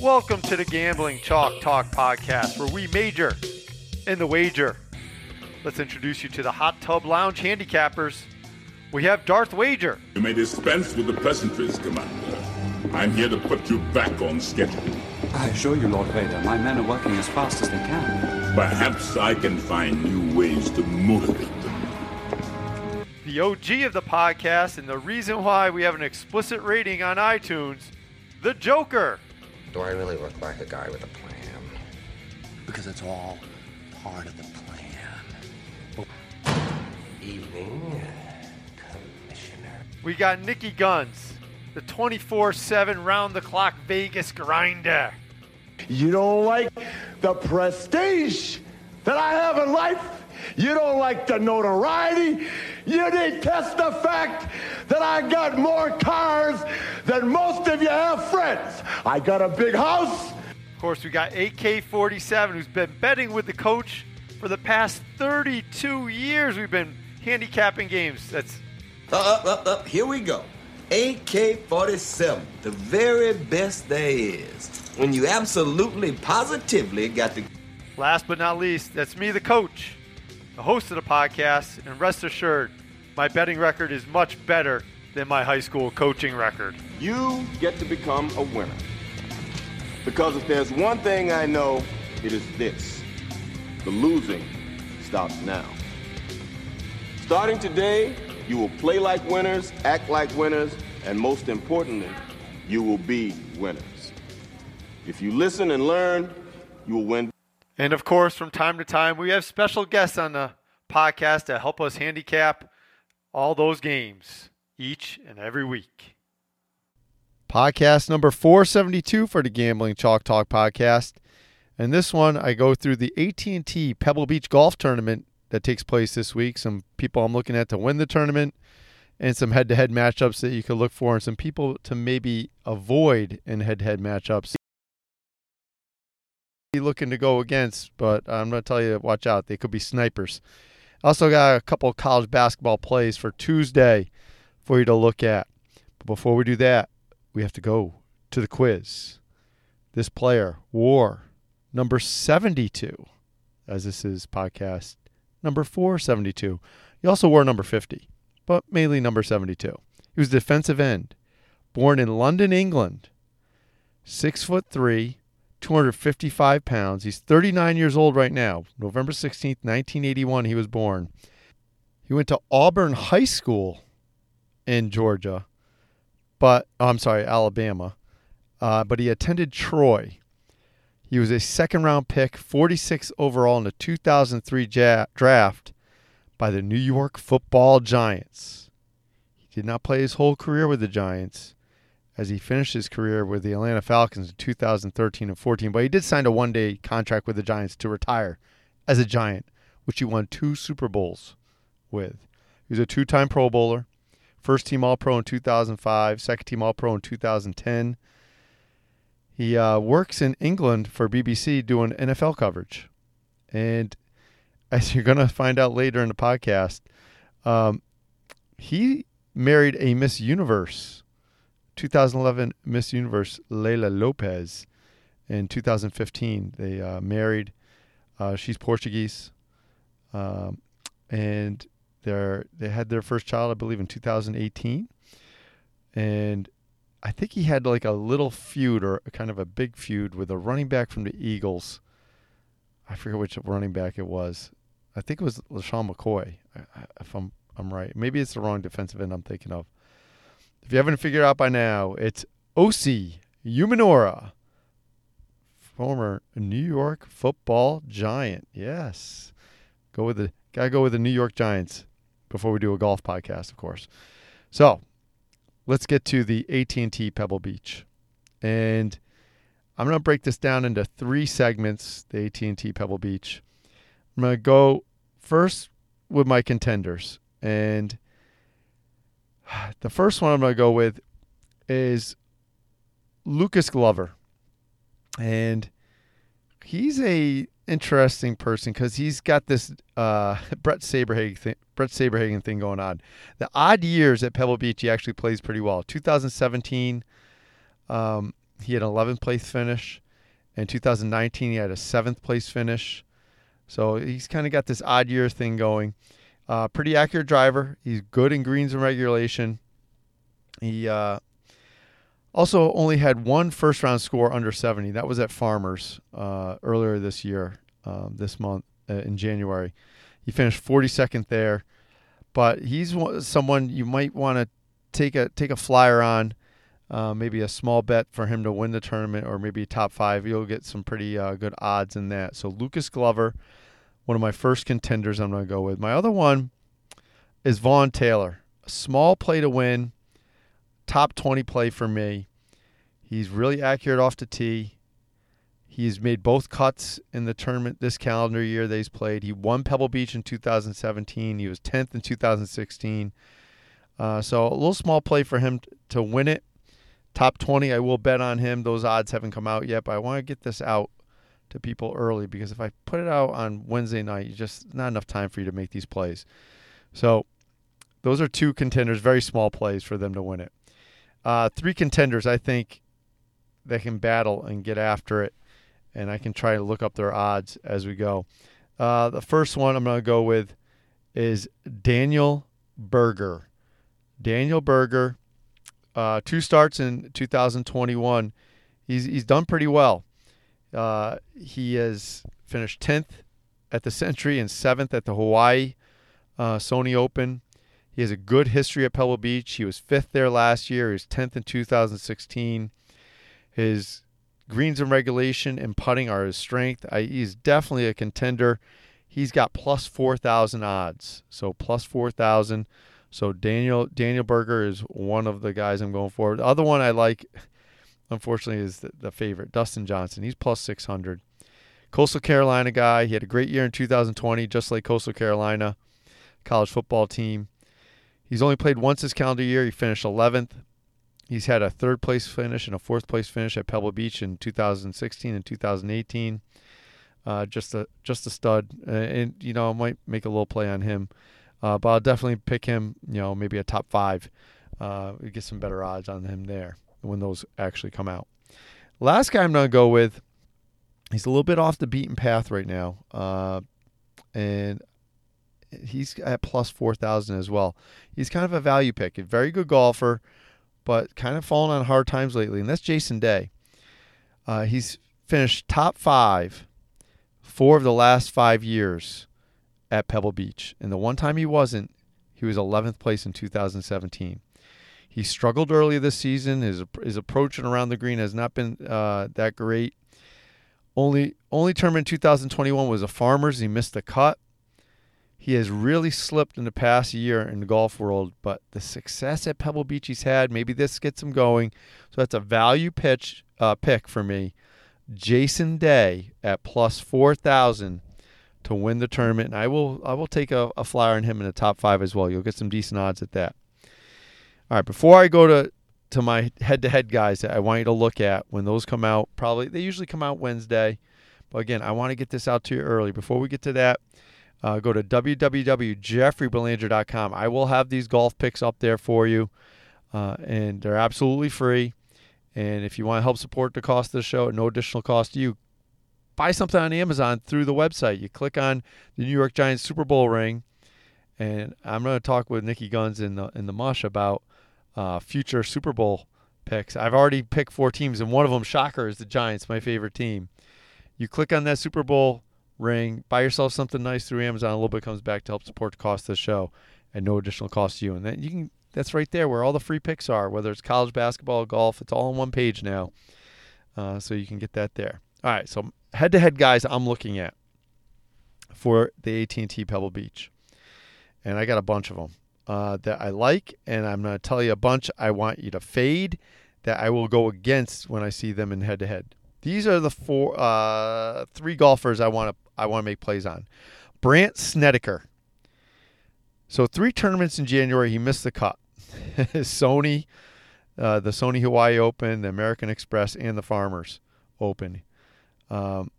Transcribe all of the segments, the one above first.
Welcome to the Gambling Chalk Talk podcast, where we major in the wager. Let's introduce you to the Hot Tub Lounge handicappers. We have Darth Wager. You may dispense with the pleasantries, Commander. I'm here to put you back on schedule. I assure you, Lord Vader, my men are working as fast as they can. Perhaps I can find new ways to motivate them. The OG of the podcast, and the reason why we have an explicit rating on iTunes, the Joker. Do I really look like a guy with a plan? Because it's all part of the plan. Evening, Commissioner. We got Nikki Guns, the 24 7 round the clock Vegas grinder. You don't like the prestige that I have in life. You don't like the notoriety. You detest the fact that I got more cars than most of you have friends. I got a big house. Of course, we got AK 47, who's been betting with the coach for the past 32 years. We've been handicapping games. That's Up, up, up, here we go. AK 47, the very best there is. When you absolutely, positively got the. last but not least, that's me, the coach, the host of the podcast. And rest assured, my betting record is much better than my high school coaching record. You get to become a winner. Because if there's one thing I know, it is this the losing stops now. Starting today, you will play like winners, act like winners, and most importantly, you will be winners. If you listen and learn, you will win. And of course, from time to time, we have special guests on the podcast to help us handicap all those games each and every week. Podcast number 472 for the Gambling Chalk Talk podcast. And this one, I go through the AT&T Pebble Beach Golf Tournament that takes place this week. Some people I'm looking at to win the tournament and some head-to-head matchups that you could look for and some people to maybe avoid in head-to-head matchups looking to go against, but I'm going to tell you, watch out. They could be snipers. Also got a couple of college basketball plays for Tuesday for you to look at. But before we do that, we have to go to the quiz. This player wore number 72, as this is podcast number 472. He also wore number 50, but mainly number 72. He was defensive end, born in London, England, six foot three, 255 pounds. He's 39 years old right now. November 16th, 1981, he was born. He went to Auburn High School in Georgia, but oh, I'm sorry, Alabama. Uh, but he attended Troy. He was a second round pick, 46 overall in the 2003 ja- draft by the New York Football Giants. He did not play his whole career with the Giants as he finished his career with the Atlanta Falcons in 2013 and 14. But he did sign a one day contract with the Giants to retire as a Giant, which he won two Super Bowls with. He was a two time Pro Bowler, first team All Pro in 2005, second team All Pro in 2010. He uh, works in England for BBC doing NFL coverage. And as you're going to find out later in the podcast, um, he married a Miss Universe 2011 Miss Universe Leila Lopes. In 2015, they uh, married. Uh, she's Portuguese, um, and they they had their first child, I believe, in 2018. And I think he had like a little feud or kind of a big feud with a running back from the Eagles. I forget which running back it was. I think it was LeSean McCoy, if I'm I'm right. Maybe it's the wrong defensive end I'm thinking of. If you haven't figured out by now, it's Osi Umenyiora, former New York football giant. Yes. Go with the gotta go with the New York Giants before we do a golf podcast, of course. So let's get to the AT&T Pebble Beach. And I'm gonna break this down into three segments, the AT&T Pebble Beach. I'm gonna go first with my contenders. And the first one I'm going to go with is Lucas Glover. And he's a interesting person because he's got this uh, Brett Saberhagen thing, Brett Saberhagen thing going on. The odd years at Pebble Beach, he actually plays pretty well. 2017, um, he had an 11th place finish. In 2019, he had a seventh place finish. So he's kind of got this odd year thing going. Uh, pretty accurate driver. He's good in greens and regulation. He uh, also only had one first round score under 70. That was at Farmers uh, earlier this year, um, this month uh, in January. He finished 42nd there, but he's someone you might want to take a take a flyer on. Uh, maybe a small bet for him to win the tournament, or maybe top five. You'll get some pretty uh, good odds in that. So Lucas Glover, one of my first contenders, I'm going to go with. My other one is Vaughn Taylor. A small play to win, top 20 play for me. He's really accurate off the tee. He's made both cuts in the tournament this calendar year that he's played. He won Pebble Beach in 2017. He was 10th in 2016. Uh, so a little small play for him to win it. Top 20, I will bet on him. Those odds haven't come out yet, but I want to get this out to people early because if I put it out on Wednesday night, you just not enough time for you to make these plays. So those are two contenders, very small plays for them to win it. Uh, three contenders, I think, that can battle and get after it, and I can try to look up their odds as we go. Uh, the first one I'm going to go with is Daniel Berger. Daniel Berger, uh, two starts in 2021. He's he's done pretty well. Uh, he has finished 10th at the Sentry and seventh at the Hawaii uh, Sony Open. He has a good history at Pebble Beach. He was fifth there last year. He was 10th in 2016. His greens and regulation and putting are his strength. I, he's definitely a contender. He's got plus 4,000 odds. So plus 4,000. So Daniel Daniel Berger is one of the guys I'm going for. The other one I like, unfortunately, is the, the favorite, Dustin Johnson. He's plus 600. Coastal Carolina guy. He had a great year in 2020, just like Coastal Carolina college football team. He's only played once this calendar year. He finished 11th. He's had a third place finish and a fourth place finish at Pebble Beach in 2016 and 2018. Uh, just a just a stud, uh, and you know I might make a little play on him, uh, but I'll definitely pick him. You know maybe a top five. Uh, get some better odds on him there when those actually come out. Last guy I'm gonna go with. He's a little bit off the beaten path right now, uh, and he's at plus 4,000 as well. He's kind of a value pick, a very good golfer, but kind of fallen on hard times lately. And that's Jason Day. Uh, he's finished top five four of the last five years at Pebble Beach. And the one time he wasn't, he was 11th place in 2017. He struggled early this season. His his approach and around the green has not been uh, that great. Only only tournament in 2021 was a Farmers. He missed the cut. He has really slipped in the past year in the golf world, but the success at Pebble Beach he's had, maybe this gets him going. So that's a value pitch uh, pick for me. Jason Day at plus four thousand to win the tournament, and I will I will take a, a flyer on him in the top five as well. You'll get some decent odds at that. All right, before I go to to my head-to-head guys that I want you to look at when those come out, probably they usually come out Wednesday. But again, I want to get this out to you early. Before we get to that, uh, go to www.jeffreybelanger.com. I will have these golf picks up there for you, uh, and they're absolutely free. And if you want to help support the cost of the show at no additional cost to you, buy something on Amazon through the website. You click on the New York Giants Super Bowl ring, and I'm going to talk with Nikki Guns in the in the mush about uh, future Super Bowl picks. I've already picked four teams, and one of them, shocker, is the Giants, my favorite team. You click on that Super Bowl ring, buy yourself something nice through Amazon. A little bit comes back to help support the cost of the show, and no additional cost to you. And then you can that's right there where all the free picks are, whether it's college basketball, golf. It's all on one page now, uh, so you can get that there. All right, so head-to-head guys, I'm looking at for the AT&T Pebble Beach, and I got a bunch of them uh, that I like, and I'm going to tell you a bunch I want you to fade that I will go against when I see them in head-to-head. These are the four, uh, three golfers I want to I want to make plays on. Brandt Snedeker. So three tournaments in January, he missed the cut. Sony, uh, the Sony Hawaii Open, the American Express, and the Farmers Open. Um,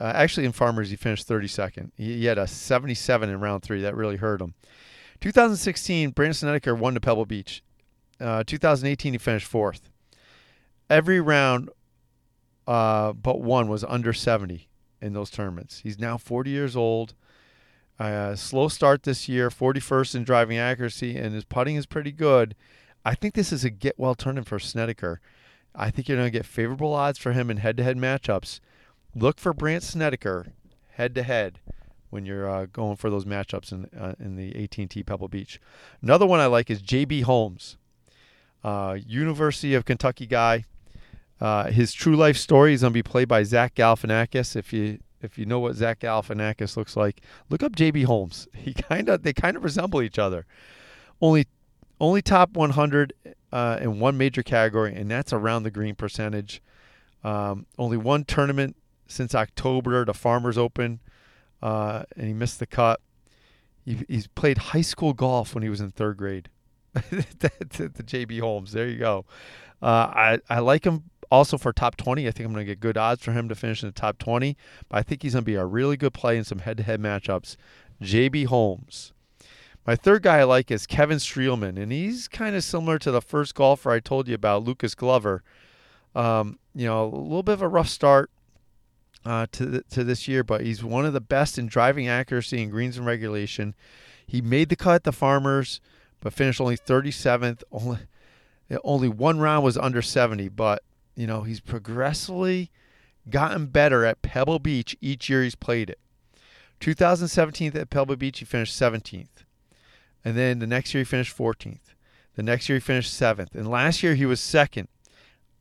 uh, actually, in Farmers, he finished 32nd. He, he, had a 77 in round three. That really hurt him. 2016, Brandt Snedeker won to Pebble Beach. Uh, 2018, he finished fourth. every round, uh, but one was under 70 in those tournaments. He's now 40 years old. Uh, slow start this year, 41st in driving accuracy, and his putting is pretty good. I think this is a get well tournament for Snedeker. I think you're going to get favorable odds for him in head to head matchups. Look for Brandt Snedeker head to head when you're uh, going for those matchups in uh, in the AT&T Pebble Beach. Another one I like is JB Holmes, uh, University of Kentucky guy. Uh, his true life story is going to be played by Zach Galifianakis. If you if you know what Zach Galifianakis looks like, look up JB Holmes. He kind of they kind of resemble each other. Only only top 100 uh, in one major category, and that's around the green percentage. Um, only one tournament since October, the Farmers Open, uh, and he missed the cut. He, he's played high school golf when he was in third grade. the JB Holmes. There you go. Uh, I, I like him also for top 20. I think I'm going to get good odds for him to finish in the top 20, but I think he's going to be a really good play in some head to head matchups. JB Holmes. My third guy I like is Kevin Streelman, and he's kind of similar to the first golfer I told you about, Lucas Glover. Um, you know, a little bit of a rough start uh, to the, to this year, but he's one of the best in driving accuracy and greens and regulation. He made the cut at the Farmers, but finished only 37th. Only only one round was under 70, but you know he's progressively gotten better at Pebble Beach each year he's played it. 2017 at Pebble Beach, he finished 17th. And then the next year he finished 14th. The next year he finished seventh. And last year he was second.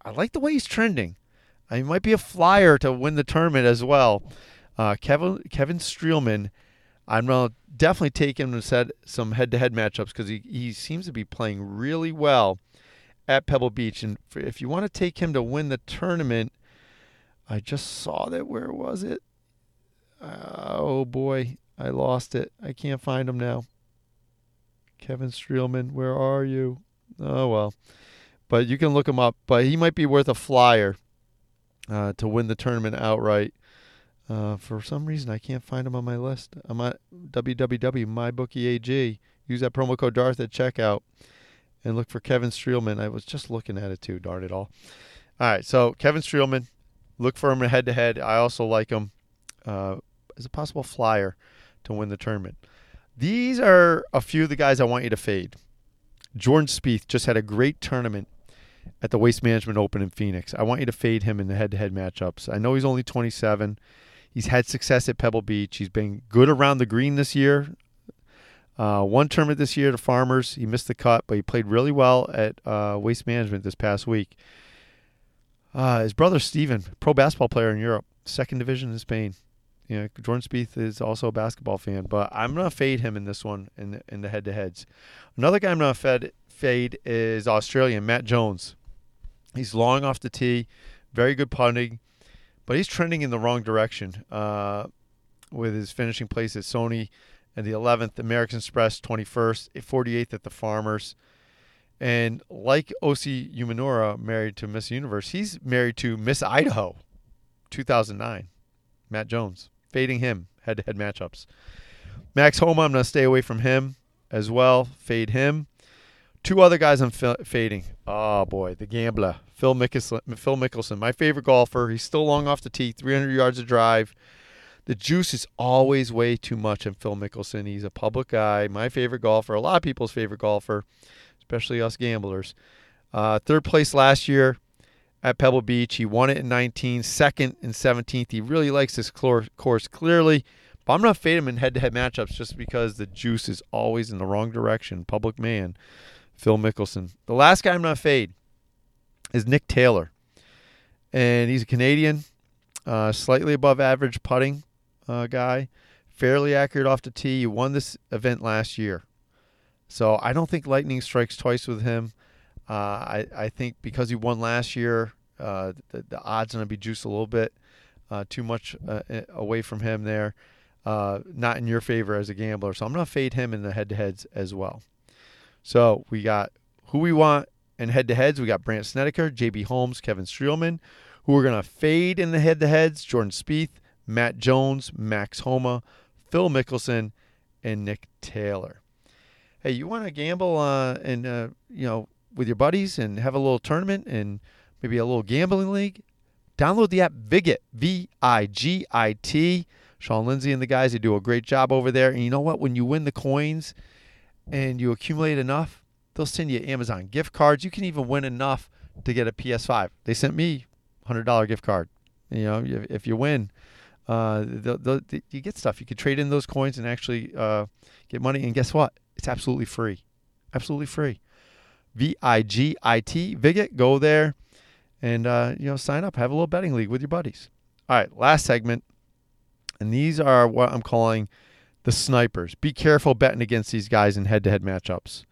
I like the way he's trending. Uh, he might be a flyer to win the tournament as well. Uh, Kevin Kevin Streelman, I'm gonna definitely take him to set some head-to-head matchups because he, he seems to be playing really well at Pebble Beach. And if you want to take him to win the tournament, I just saw that. Where was it? Uh, oh boy, I lost it. I can't find him now. Kevin Streelman, where are you? Oh well, but you can look him up. But he might be worth a flyer uh, to win the tournament outright. Uh, for some reason, I can't find him on my list. I'm at www.mybookie.ag. Use that promo code Darth at checkout and look for Kevin Streelman. I was just looking at it too. Darn it all. All right, so Kevin Streelman, look for him head to head. I also like him uh, as a possible flyer to win the tournament. These are a few of the guys I want you to fade. Jordan Spieth just had a great tournament at the Waste Management Open in Phoenix. I want you to fade him in the head-to-head matchups. I know he's only 27. He's had success at Pebble Beach. He's been good around the green this year. Uh, one tournament this year, the Farmers. He missed the cut, but he played really well at uh, Waste Management this past week. Uh, his brother Steven, pro basketball player in Europe, second division in Spain you know, Jordan Spieth is also a basketball fan, but I'm gonna fade him in this one in the, in the head-to-heads. Another guy I'm gonna fed, fade is Australian Matt Jones. He's long off the tee, very good putting, but he's trending in the wrong direction uh, with his finishing place at Sony and the 11th, American Express 21st, 48th at the Farmers. And like Osi Umenyiora, married to Miss Universe, he's married to Miss Idaho, 2009, Matt Jones fading him head to head matchups. Max Homa, I'm going to stay away from him as well. Fade him. Two other guys I'm f- fading. Oh boy, the gambler, Phil Mickelson. Phil Mickelson, my favorite golfer. He's still long off the tee, 300 yards of drive. The juice is always way too much in Phil Mickelson. He's a public guy, my favorite golfer, a lot of people's favorite golfer, especially us gamblers. Uh, third place last year, at Pebble Beach. He won it in 19, second and 17th. He really likes this course clearly. But I'm to fade him in head to head matchups just because the juice is always in the wrong direction. Public man, Phil Mickelson. The last guy I'm going to fade is Nick Taylor. And he's a Canadian, uh, slightly above average putting uh, guy, fairly accurate off the tee. He won this event last year. So I don't think lightning strikes twice with him. Uh, I, I think because he won last year, uh, the, the odds are going to be juiced a little bit. Uh, too much uh, away from him there. Not in your favor as a gambler. So I'm going to fade him in the head to heads as well. So we got who we want in head to heads. We got Brandt Snedeker, JB Holmes, Kevin Streelman. Who we're going to fade in the head to heads Jordan Spieth, Matt Jones, Max Homa, Phil Mickelson, and Nick Taylor. Hey, you want to gamble uh, and, uh, you know, with your buddies and have a little tournament and maybe a little gambling league, download the app Vigit, V I G I T. Sean Lindsay and the guys, they do a great job over there. And you know what? When you win the coins and you accumulate enough, they'll send you Amazon gift cards. You can even win enough to get a PS5. They sent me a $100 gift card. You know, if, you win, uh, they'll, they'll, you get stuff. You can trade in those coins and actually uh, get money. And guess what? It's absolutely free. Absolutely free. V I G I T, Vigit. Go there and uh, you know sign up. Have a little betting league with your buddies. All right, last segment, and these are what I'm calling the snipers. Be careful betting against these guys in head-to-head matchups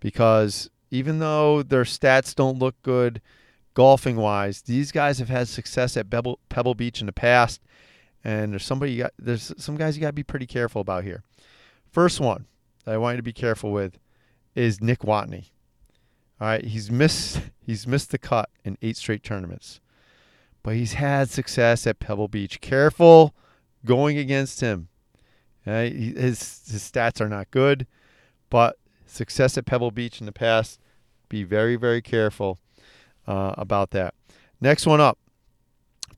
because even though their stats don't look good golfing wise, these guys have had success at Pebble, Pebble Beach in the past, and there's somebody got. There's some guys you got to be pretty careful about here. First one that I want you to be careful with is Nick Watney. All right, he's missed he's missed the cut in eight straight tournaments, but he's had success at Pebble Beach. Careful going against him. Okay? His his stats are not good, but success at Pebble Beach in the past. Be very very careful uh, about that. Next one up,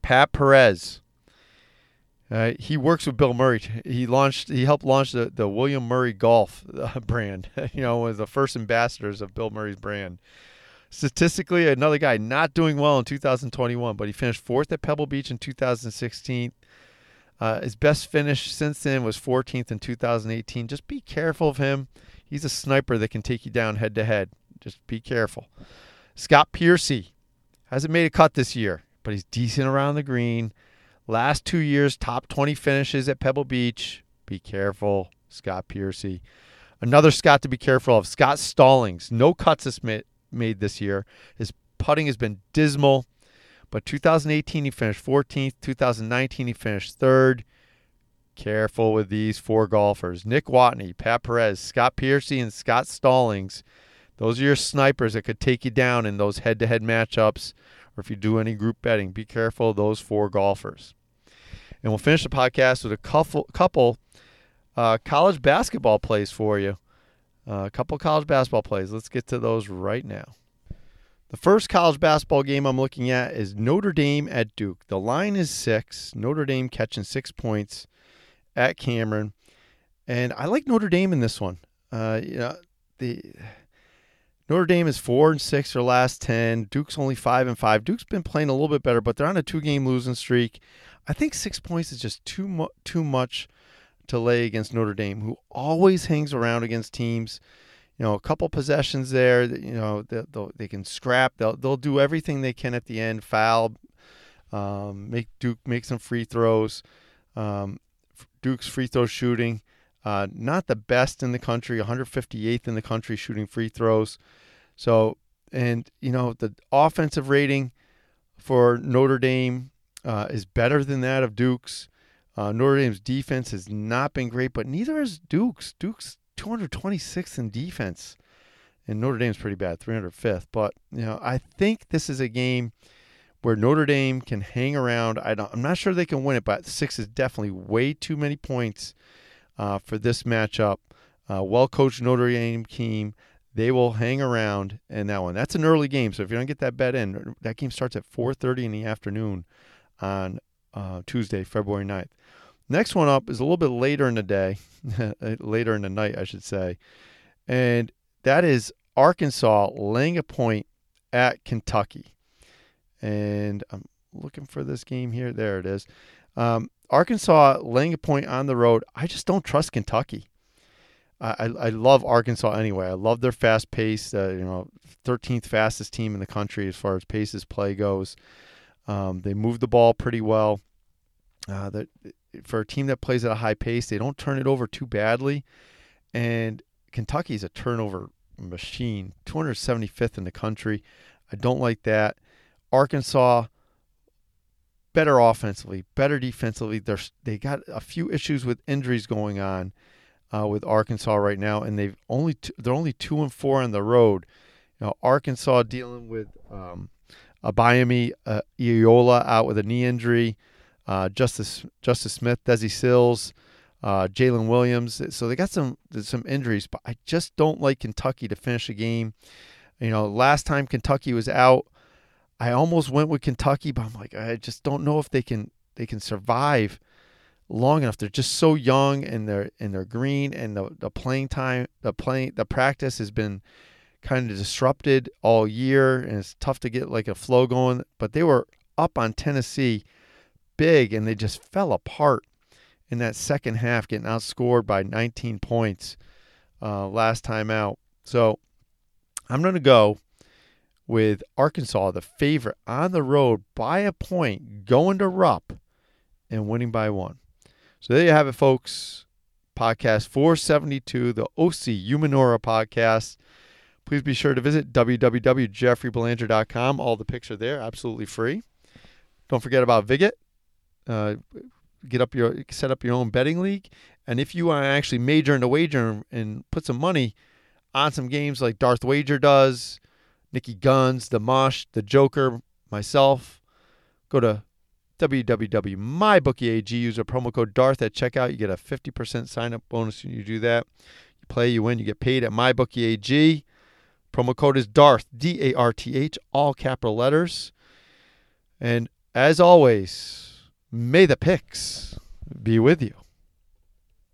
Pat Perez. Uh, he works with Bill Murray. He launched. He helped launch the, the William Murray Golf uh, brand. you know, was the first ambassadors of Bill Murray's brand. Statistically, another guy not doing well in 2021, but he finished fourth at Pebble Beach in 2016. Uh, his best finish since then was 14th in 2018. Just be careful of him. He's a sniper that can take you down head to head. Just be careful. Scott Piercy hasn't made a cut this year, but he's decent around the green. Last two years, top 20 finishes at Pebble Beach. Be careful, Scott Piercy. Another Scott to be careful of, Scott Stallings. No cuts this made this year. His putting has been dismal, but 2018 he finished 14th. 2019 he finished third. Careful with these four golfers Nick Watney, Pat Perez, Scott Piercy, and Scott Stallings. Those are your snipers that could take you down in those head to head matchups or if you do any group betting, be careful of those four golfers. And we'll finish the podcast with a couple, couple uh, college basketball plays for you. Uh, a couple college basketball plays. Let's get to those right now. The first college basketball game I'm looking at is Notre Dame at Duke. The line is six. Notre Dame catching six points at Cameron, and I like Notre Dame in this one. Uh, you know the Notre Dame is four and six their last ten. Duke's only five and five. Duke's been playing a little bit better, but they're on a two-game losing streak. I think six points is just too mu- too much to lay against Notre Dame, who always hangs around against teams. You know, a couple possessions there. That, You know, they, they can scrap. They'll they'll do everything they can at the end. Foul, um, make Duke make some free throws. Um, Duke's free throw shooting uh, not the best in the country, 158th in the country shooting free throws. So, and you know, the offensive rating for Notre Dame uh, is better than that of Duke's. Uh, Notre Dame's defense has not been great, but neither is Duke's. Duke's 226th in defense, and Notre Dame's pretty bad, 305th. But you know, I think this is a game where Notre Dame can hang around. I don't, I'm not sure they can win it, but six is definitely way too many points uh, for this matchup. Uh, well coached Notre Dame team. They will hang around in that one. That's an early game, so if you don't get that bet in, that game starts at 4:30 in the afternoon on uh, Tuesday, February 9th. Next one up is a little bit later in the day, later in the night, I should say, and that is Arkansas laying a point at Kentucky. And I'm looking for this game here. There it is. Um, Arkansas laying a point on the road. I just don't trust Kentucky. I, I love Arkansas anyway. I love their fast pace. Uh, you know, 13th fastest team in the country as far as paces play goes. Um, they move the ball pretty well. Uh, for a team that plays at a high pace, they don't turn it over too badly. And Kentucky's a turnover machine, 275th in the country. I don't like that. Arkansas better offensively, better defensively. They're, they got a few issues with injuries going on uh, with Arkansas right now, and they've only they they're only two and four on the road. You know, Arkansas dealing with um, Abayomi uh, Iyiola out with a knee injury, uh, Justice Justice Smith, Desi Sills, uh, Jalen Williams. So they got some some injuries, but I just don't like Kentucky to finish a game. You know, last time Kentucky was out I almost went with Kentucky, but I'm like, I just don't know if they can they can survive long enough. They're just so young and they're and they're green and the, the playing time the playing the practice has been kind of disrupted all year and it's tough to get like a flow going. But they were up on Tennessee big and they just fell apart in that second half, getting outscored by 19 points uh, last time out. So I'm going to go with Arkansas, the favorite on the road by a point, going to Rupp and winning by one. So there you have it, folks. Podcast 472, the Osi Umenyiora podcast. Please be sure to visit www.jeffreybelanger.com. All the picks are there, absolutely free. Don't forget about Vigit. Uh, get up your set up your own betting league, and if you to actually major in the wager and put some money on some games like Darth Wager does, Nikki Guns, the Mosh, the Joker, myself, go to www.mybookie.ag. Use a promo code Darth at checkout. You get a 50% sign up bonus when you do that. You play, you win, you get paid at mybookie.ag. Promo code is Darth, D A R T H, all capital letters. And as always, may the picks be with you.